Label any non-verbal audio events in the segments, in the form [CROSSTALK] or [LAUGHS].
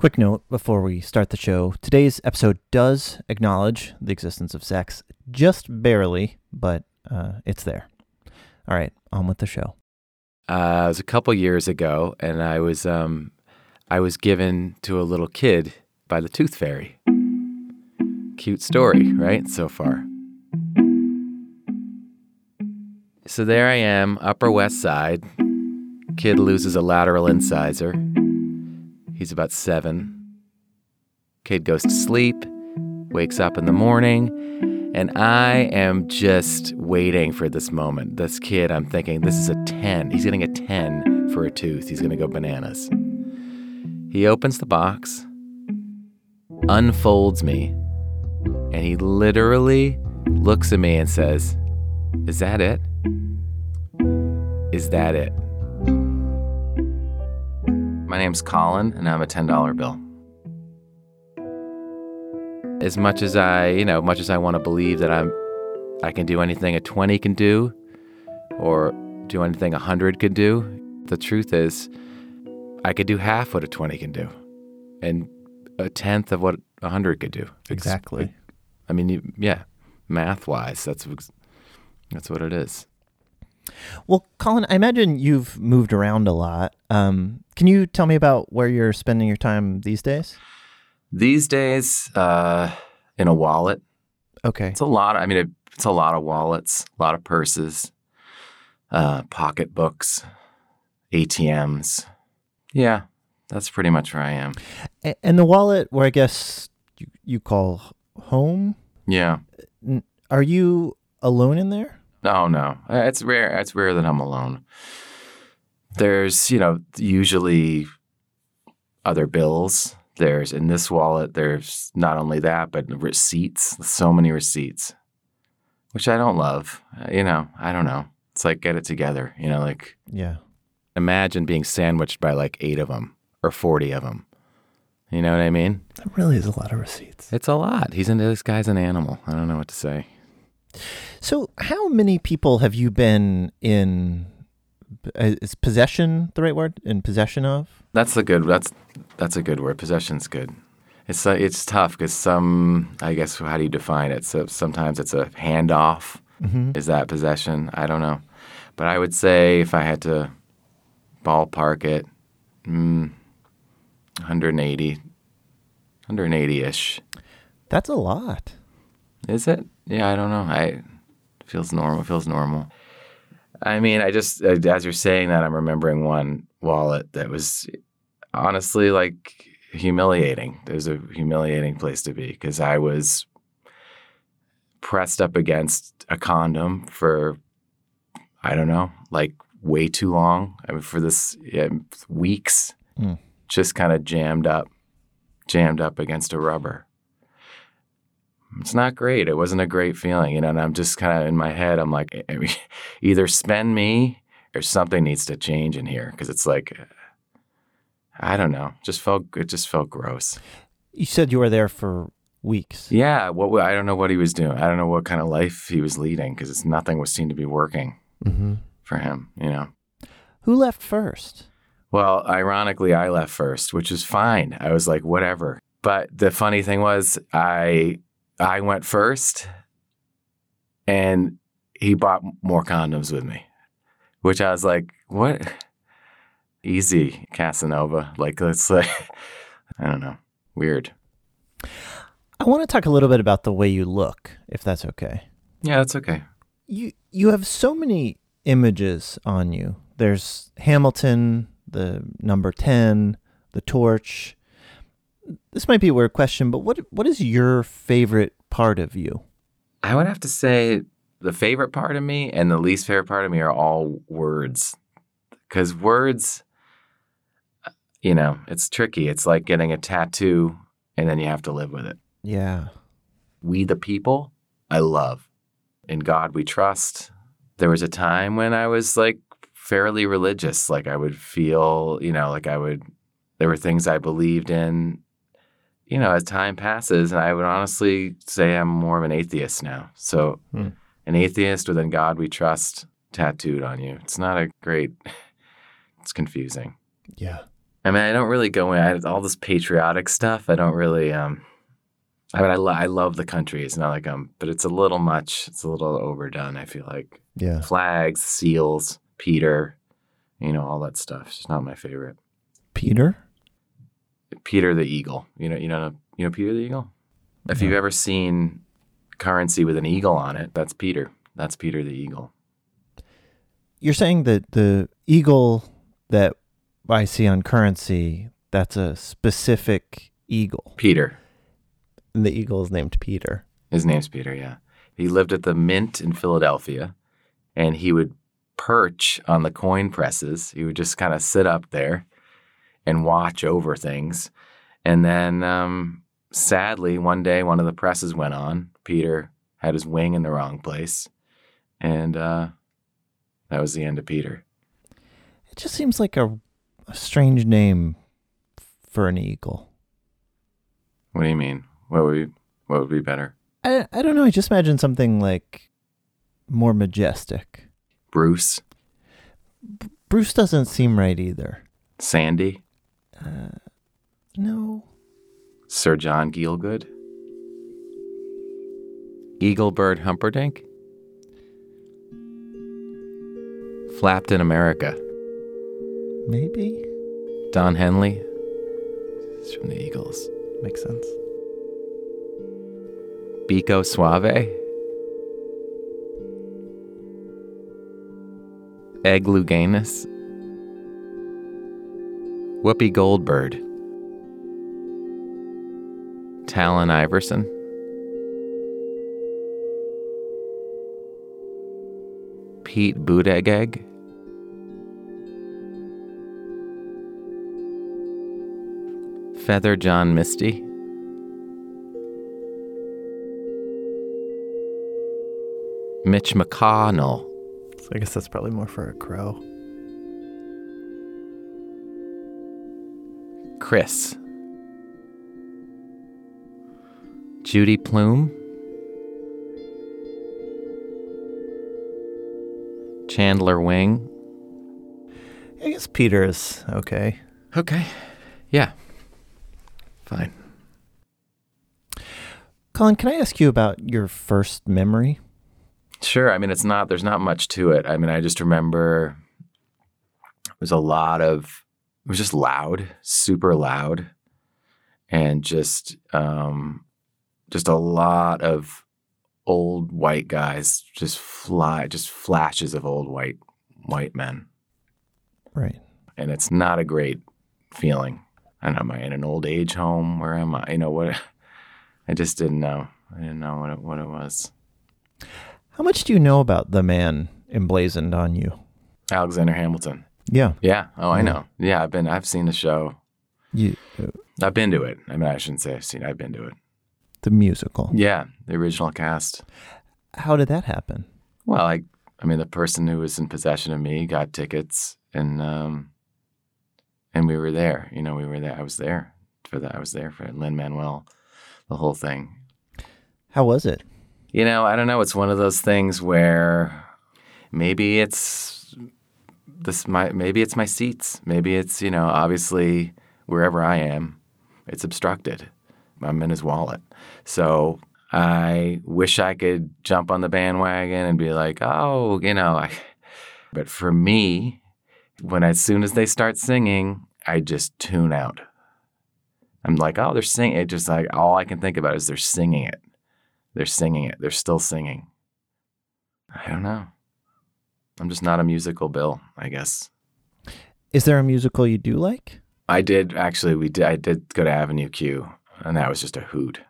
Quick note before we start the show today's episode does acknowledge the existence of sex, just barely, but uh, it's there. All right, on with the show. Uh, it was a couple years ago, and I was um, I was given to a little kid by the Tooth Fairy. Cute story, right? So far. So there I am, Upper West Side. Kid loses a lateral incisor. He's about seven. Kid goes to sleep, wakes up in the morning, and I am just waiting for this moment. This kid, I'm thinking, this is a 10. He's getting a 10 for a tooth. He's going to go bananas. He opens the box, unfolds me, and he literally looks at me and says, Is that it? Is that it? My name's Colin, and I'm a $10 bill. As much as I, you know, much as I want to believe that I'm, I can do anything a 20 can do, or do anything a 100 could do, the truth is, I could do half what a 20 can do, and a tenth of what a 100 could do. It's- Exactly. I mean, you, yeah, math wise, that's that's what it is. Well, Colin, I imagine you've moved around a lot. Um, can you tell me about where you're spending your time these days? These days, uh, in a wallet, Okay. it's a lot. I mean, it, it's a lot of wallets, a lot of purses, uh, pocketbooks, ATMs. Yeah, that's pretty much where I am. And the wallet, where I guess you, you call home, Yeah. are you alone in there? No, no. Uh, It's rare. It's rare that I'm alone. There's, you know, usually other bills. There's in this wallet, there's not only that, but receipts, so many receipts, which I don't love. Uh, You know, I don't know. It's like get it together. You know, like Yeah. imagine being sandwiched by like eight of them or 40 of them. You know what I mean? That really is a lot of receipts. It's a lot. He's into this guy's an animal. I don't know what to say. So, how many people have you been in? uh, Is possession the right word? In possession of? That's a good. That's that's a good word. Possession's good. It's uh, it's tough because some. I guess how do you define it? So sometimes it's a handoff. Mm-hmm. Is that possession? I don't know, but I would say if I had to ballpark it, mm, 180, 180 ish. That's a lot. Is it? Yeah, I don't know. I feels normal. Feels normal. I mean, I just as you're saying that, I'm remembering one wallet that was honestly like humiliating. It was a humiliating place to be because I was pressed up against a condom for I don't know, like way too long. I mean, for this yeah, weeks, Mm. just kind of jammed up, jammed up against a rubber it's not great. It wasn't a great feeling, you know. And I'm just kind of in my head. I'm like, [LAUGHS] either spend me or something needs to change in here because it's like, I don't know. Just felt it just felt gross. You said you were there for weeks. Yeah. What I don't know what he was doing. I don't know what kind of life he was leading because it's nothing was seemed to be working Mm-hmm. for him. You know. Who left first? Well, ironically, I left first, which is fine. I was like, whatever. But the funny thing was, I I went first, and he bought more condoms with me, which I was like, what? Easy, Casanova. Like, let's like, [LAUGHS] I don't know, weird. I want to talk a little bit about the way you look, if that's okay. Yeah, that's okay. You you have so many images on you. There's Hamilton, the number 10, the torch. This might be a weird question, but what what is your favorite part of you? I would have to say the favorite part of me and the least favorite part of me are all words. Because words, uh, you know, it's tricky. It's like getting a tattoo and then you have to live with it. Yeah. We the people, I love. In God we trust. There was a time when I was like fairly religious. Like I would feel, you know, like I would, there were things I believed in. You know, as time passes, and I would honestly say I'm more of an atheist now. So, Hmm. an atheist with "In God We Trust" tattooed on you. It's not a great. [SIGHS] It's confusing. Yeah. I mean, I don't really go in I, all this patriotic stuff. I don't really. um I mean, I, lo- I love the country. It's not like I'm, but it's a little much. It's a little overdone. I feel like Yeah. flags, seals, Peter, you know, all that stuff. It's just not my favorite. Peter? Peter the Eagle. You know, you know, you know Peter the Eagle. If you've ever seen currency with an eagle on it, that's Peter. That's Peter the Eagle. You're saying that the eagle that I see on currency, that's a specific eagle. Peter. And the eagle is named Peter. His name's Peter, yeah. He lived at the Mint in Philadelphia and he would perch on the coin presses. He would just kind of sit up there and watch over things. And then um, sadly, one day one of the presses went on. Peter had his wing in the wrong place. And uh, that was the end of Peter. It just seems like a, a strange name for an eagle. What do you mean? What would be, what would be better? I, I don't know. I just imagine something like more majestic. Bruce? Bruce doesn't seem right either. Sandy? Uh, no. Sir John Gielgud? Eaglebird Humperdinck? Flapped in America. Maybe. Don Henley? He's from the Eagles. Makes sense. Bico Suave? Egg Luganus? Whoopi Goldberg? Talon Iverson? Pete Buttigieg? Feather John Misty? Mitch McConnell? So I guess that's probably more for a crow. Chris. Judy Plume. Chandler Wing. I guess Peter is okay. Okay. Yeah. Fine. Colin, can I ask you about your first memory? Sure. I mean, it's not, there's not much to it. I mean, I just remember there's a lot of, it was just loud, super loud, and just, um, just a lot of old white guys just fly, just flashes of old white, white men. Right. And it's not a great feeling. I know. Am I in an old age home? Where am I? You know, what, [LAUGHS] I just didn't know. I didn't know what it, what it was. How much do you know about the man emblazoned on you? Alexander Hamilton. Yeah. Yeah. Oh, I know. Yeah, I've been. I've seen the show. You, uh, I've been to it. I mean, I shouldn't say I've seen. I've been to it. the musical. Yeah, the original cast. How did that happen? Well, I. I mean, the person who was in possession of me got tickets, and um, and we were there. You know, we were there. I was there for that. I was there for Lin Manuel, the whole thing. How was it? You know, I don't know. It's one of those things where maybe it's this my maybe it's my seats. Maybe it's, you know, obviously wherever I am, it's obstructed. I'm in his wallet. So I wish I could jump on the bandwagon and be like, oh, you know, I [LAUGHS] but for me, when as soon as they start singing, I just tune out. I'm like, oh, they're singing. It just like all I can think about is they're singing it. They're singing it. They're still singing. I don't know. I'm just not a musical Bill, I guess. Is there a musical you do like? I did actually we did I did go to Avenue Q and that was just a hoot.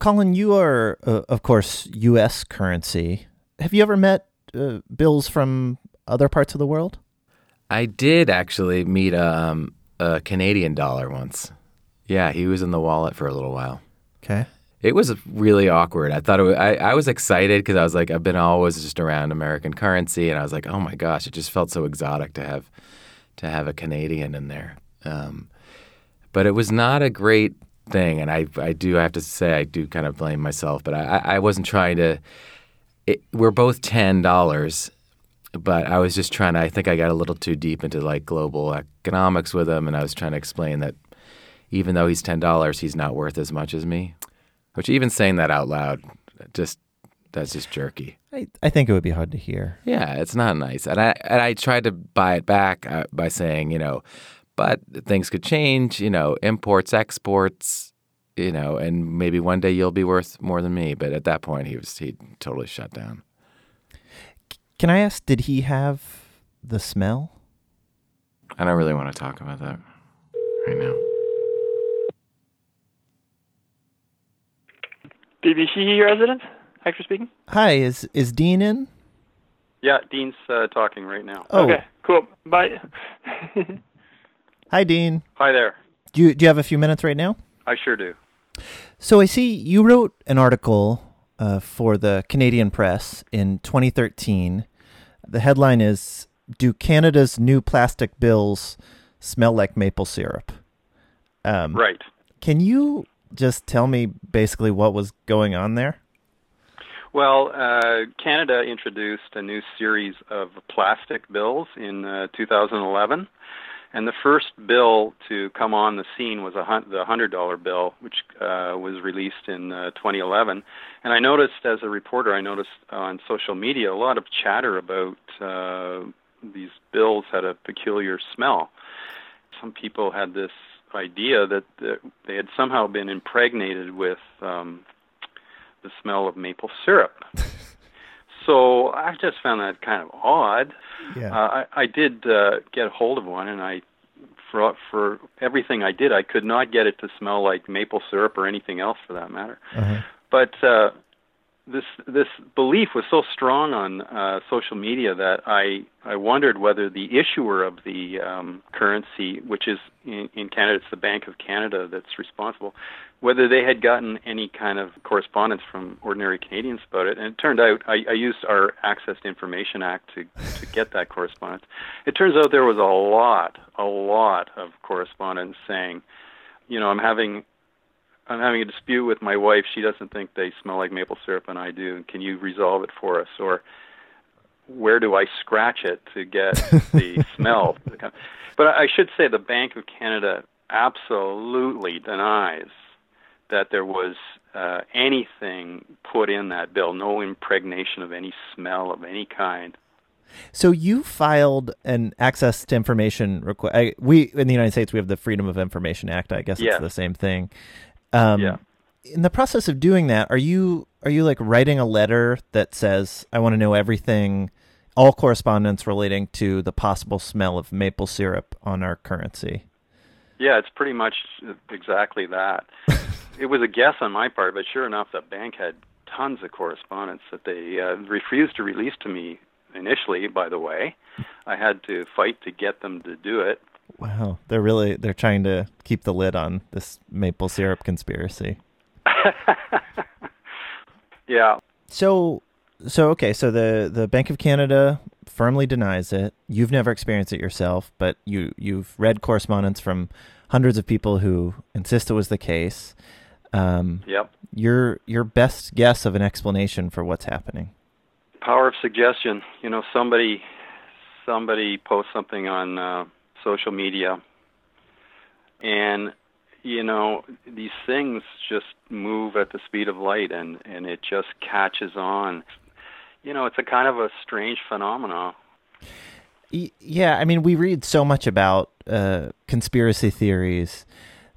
Colin, you are, uh, of course, U.S. currency. Have you ever met uh, bills from other parts of the world? I did actually meet a, um, a Canadian dollar once. Yeah, he was in the wallet for a little while. Okay. It was really awkward. I thought it was, I, I was excited because I was like, I've been always just around American currency, and I was like, oh my gosh, it just felt so exotic to have to have a Canadian in there. Um, but it was not a great thing, and I I do have to say I do kind of blame myself, but I I wasn't trying to. It, we're both ten dollars, but I was just trying to. I think I got a little too deep into like global economics with him, and I was trying to explain that even though he's ten dollars, he's not worth as much as me. Which even saying that out loud, just that's just jerky. I, I think it would be hard to hear. Yeah, it's not nice. And I and I tried to buy it back uh, by saying, you know, but things could change. You know, imports, exports. You know, and maybe one day you'll be worth more than me. But at that point, he was he totally shut down. Can I ask? Did he have the smell? I don't really want to talk about that right now. Beeby residence, Hector speaking. Hi, is is Dean in? Yeah, Dean's uh, talking right now. Oh. Okay, cool. Bye. [LAUGHS] Hi, Dean. Hi there. Do you do you have a few minutes right now? I sure do. So I see you wrote an article uh, for the Canadian Press in 2013. The headline is "Do Canada's new plastic bills smell like maple syrup?" Um, Right. Can you just tell me basically what was going on there? Well, uh, Canada introduced a new series of plastic bills in uh, 2011, and the first bill to come on the scene was a the hundred dollar bill, which uh, was released in uh, 2011. And I noticed, as a reporter, I noticed on social media a lot of chatter about uh, these bills had a peculiar smell. Some people had this idea that, that they had somehow been impregnated with um, the smell of maple syrup. [LAUGHS] so I just found that kind of odd. Yeah. Uh, I, I did uh, get a hold of one, and I, for for everything I did, I could not get it to smell like maple syrup or anything else for that matter. Uh-huh. But uh, this this belief was so strong on uh, social media that I I wondered whether the issuer of the um, currency, which is in, in Canada, it's the Bank of Canada that's responsible, whether they had gotten any kind of correspondence from ordinary Canadians about it. And it turned out I, I used our Access to Information Act to to get that correspondence. It turns out there was a lot, a lot of correspondence saying, you know, I'm having I'm having a dispute with my wife. She doesn't think they smell like maple syrup, and I do. Can you resolve it for us? Or where do I scratch it to get [LAUGHS] the smell? But I should say the Bank of Canada absolutely denies that there was uh, anything put in that bill, no impregnation of any smell of any kind. So you filed an access to information request. We in the United States we have the Freedom of Information Act. I guess Yeah. it's the same thing. Um, Yeah. In the process of doing that, are you are you like writing a letter that says I want to know everything, all correspondence relating to the possible smell of maple syrup on our currency? Yeah, it's pretty much exactly that. [LAUGHS] it was a guess on my part, but sure enough, the bank had tons of correspondence that they uh, refused to release to me initially. By the way, I had to fight to get them to do it. Wow, they're really they're trying to keep the lid on this maple syrup conspiracy. [LAUGHS] yeah, So so okay, so the the Bank of Canada firmly denies it. You've never experienced it yourself, but you you've read correspondence from hundreds of people who insist it was the case. Um, yep. your your best guess of an explanation for what's happening. Power of suggestion. You know, somebody somebody posts something on uh, social media, and you know these things just move at the speed of light, and and it just catches on. You know, it's a kind of a strange phenomenon. Yeah, I mean, we read so much about uh, conspiracy theories.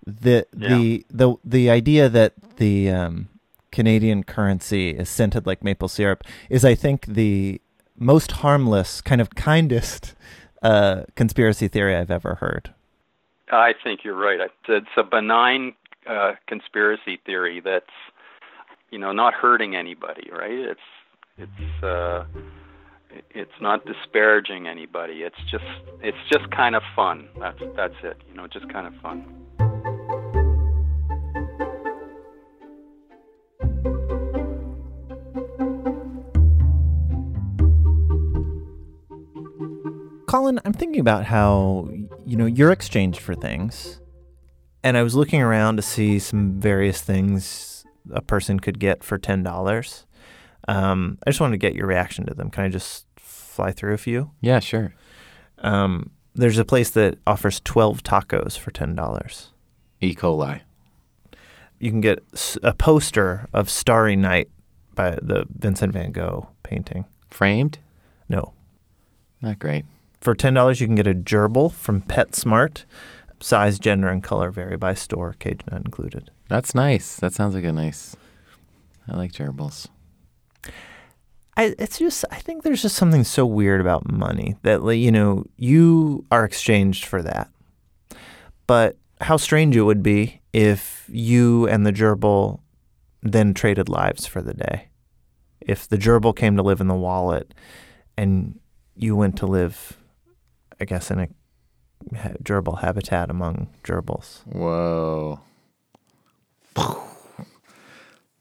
The the the the idea that the um, Canadian currency is scented like maple syrup is, I think, the most harmless, kind of kindest uh, conspiracy theory I've ever heard. I think you're right. It's it's a benign uh, conspiracy theory that's you know, not hurting anybody, right? It's it's uh, it's not disparaging anybody. It's just it's just kind of fun. That's that's it. You know, just kind of fun. Colin, I'm thinking about how you know you're exchanged for things, and I was looking around to see some various things a person could get for ten dollars. Um, I just wanted to get your reaction to them. Can I just fly through a few? Yeah, sure. Um, there's a place that offers 12 tacos for $10. E. coli. You can get a poster of Starry Night by the Vincent van Gogh painting. Framed? No. Not great. For $10, you can get a gerbil from PetSmart. Size, gender, and color vary by store, cage not included. That's nice. That sounds like a nice. I like gerbils. I, it's just I think there's just something so weird about money that you know you are exchanged for that. But how strange it would be if you and the gerbil then traded lives for the day. If the gerbil came to live in the wallet and you went to live I guess in a gerbil habitat among gerbils. Whoa.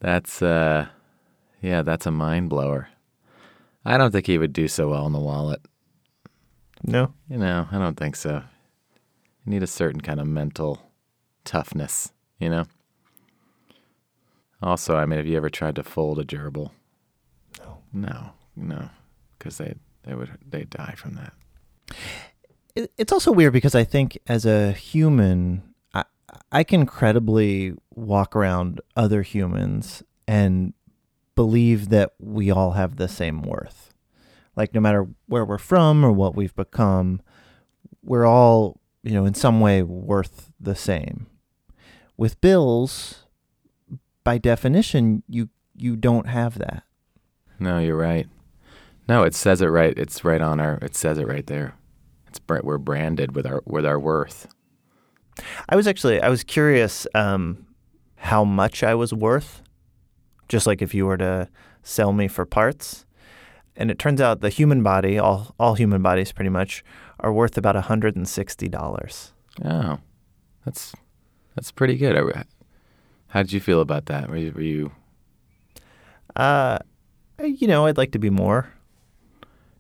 That's uh yeah, that's a mind blower. I don't think he would do so well in the wallet. No? You know, I don't think so. You need a certain kind of mental toughness, you know? Also, I mean, have you ever tried to fold a gerbil? No. No, no, because they they would they die from that. it, it's also weird because I think as a human, I, I can credibly walk around other humans and believe that we all have the same worth. Like no matter where we're from or what we've become, we're all, you know, in some way worth the same. With bills, by definition, you you don't have that. No, you're right. No, it says it right. It's right on our. It says it right there. It's we're branded with our with our worth. I was actually I was curious um, how much I was worth, just like if you were to sell me for parts. And it turns out the human body, all all human bodies pretty much, are worth about hundred and sixty dollars. Oh, that's that's pretty good. How did you feel about that? Were you, were you Uh, you know, I'd like to be more.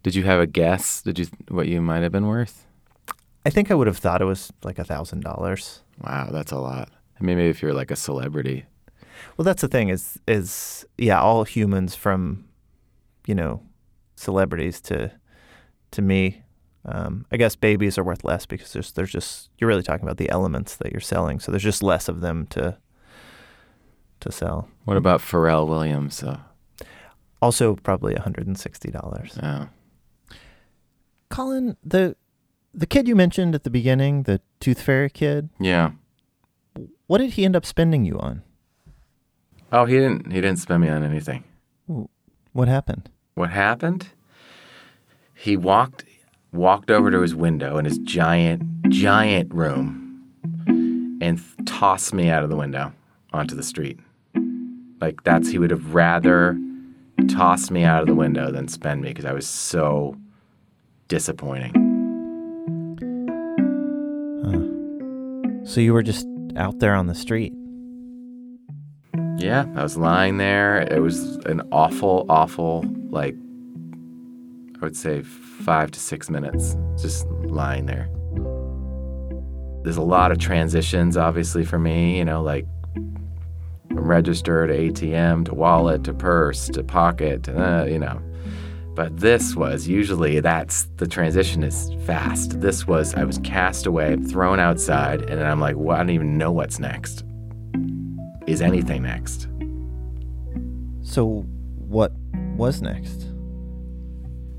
did you have a guess? Did you what you might have been worth? I think I would have thought it was like a thousand dollars. Wow, that's a lot. I mean, maybe if you're like a celebrity. Well, that's the thing is is yeah, all humans from, you know, celebrities to, to me. Um, I guess babies are worth less because there's there's just you're really talking about the elements that you're selling, so there's just less of them to. To sell. What about Pharrell Williams? Uh, Also, probably hundred and sixty dollars. oh, Colin, the the kid you mentioned at the beginning, the Tooth Fairy kid, yeah. what did he end up spending you on? Oh, he didn't. He didn't spend me on anything. What happened? What happened? He walked walked over to his window in his giant giant room and th- tossed me out of the window onto the street. Like that's he would have rather tossed me out of the window than spend me because I was so disappointing. So you were just out there on the street. Yeah, I was lying there. It was an awful, awful, like, I would say five to six minutes just lying there. There's a lot of transitions, obviously, for me, you know, like from register to ATM to wallet to purse to pocket, uh, you know. But this was usually that's the transition is fast. This was I was cast away, thrown outside, and I'm like, well, I don't even know what's next. Is anything next? So what was next?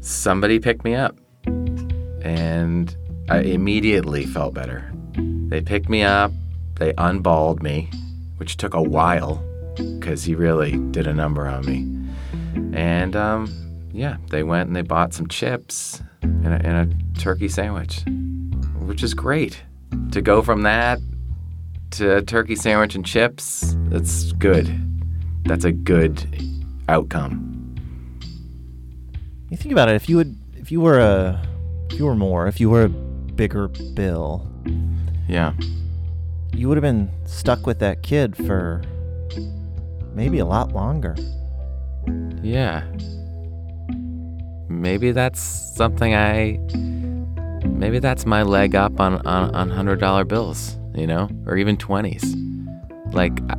somebody picked me up and I immediately felt better. They picked me up, they unballed me, which took a while because he really did a number on me. And um, yeah, they went and they bought some chips and a, and a turkey sandwich, which is great. To go from that a turkey sandwich and chips, that's good. that's a good outcome. You think about it. If you would, if you were a, if you were more, if you were a bigger bill, Yeah. you would have been stuck with that kid for maybe a lot longer. Yeah. Maybe that's something I. Maybe that's my leg up on, on, on $100 bills, you know? Or even 20s. Like, I-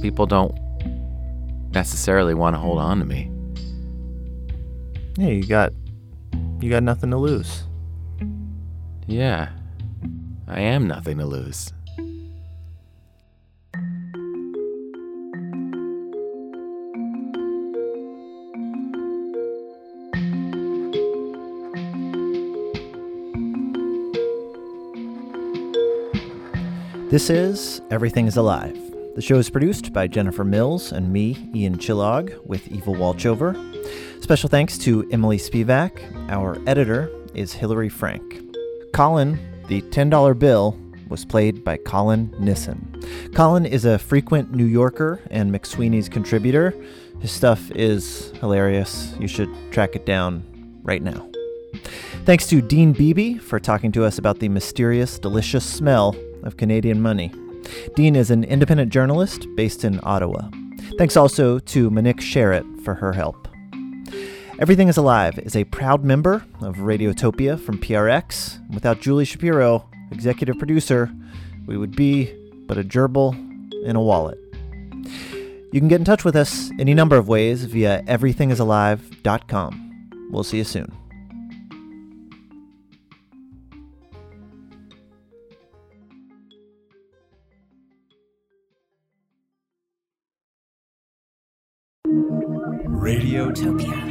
people don't necessarily want to hold on to me. Yeah, you got, you got nothing to lose. Yeah. I am nothing to lose. This is Everything is Alive. The show is produced by Jennifer Mills and me, Ian Chillag, with Eva Walchover. Special thanks to Emily Spivak. Our editor is Hilary Frank. Colin, the $10 bill, was played by Colin Nissan. Colin is a frequent New Yorker and McSweeney's contributor. His stuff is hilarious. You should track it down right now. Thanks to Dean Beeby for talking to us about the mysterious, delicious smell of Canadian money. Dean is an independent journalist based in Ottawa. Thanks also to Monique Sherritt for her help. Everything is Alive is a proud member of Radiotopia from PRX. Without Julie Shapiro, executive producer, we would be but a gerbil in a wallet. You can get in touch with us any number of ways via everythingisalive.com. We'll see you soon. Radiotopia. From P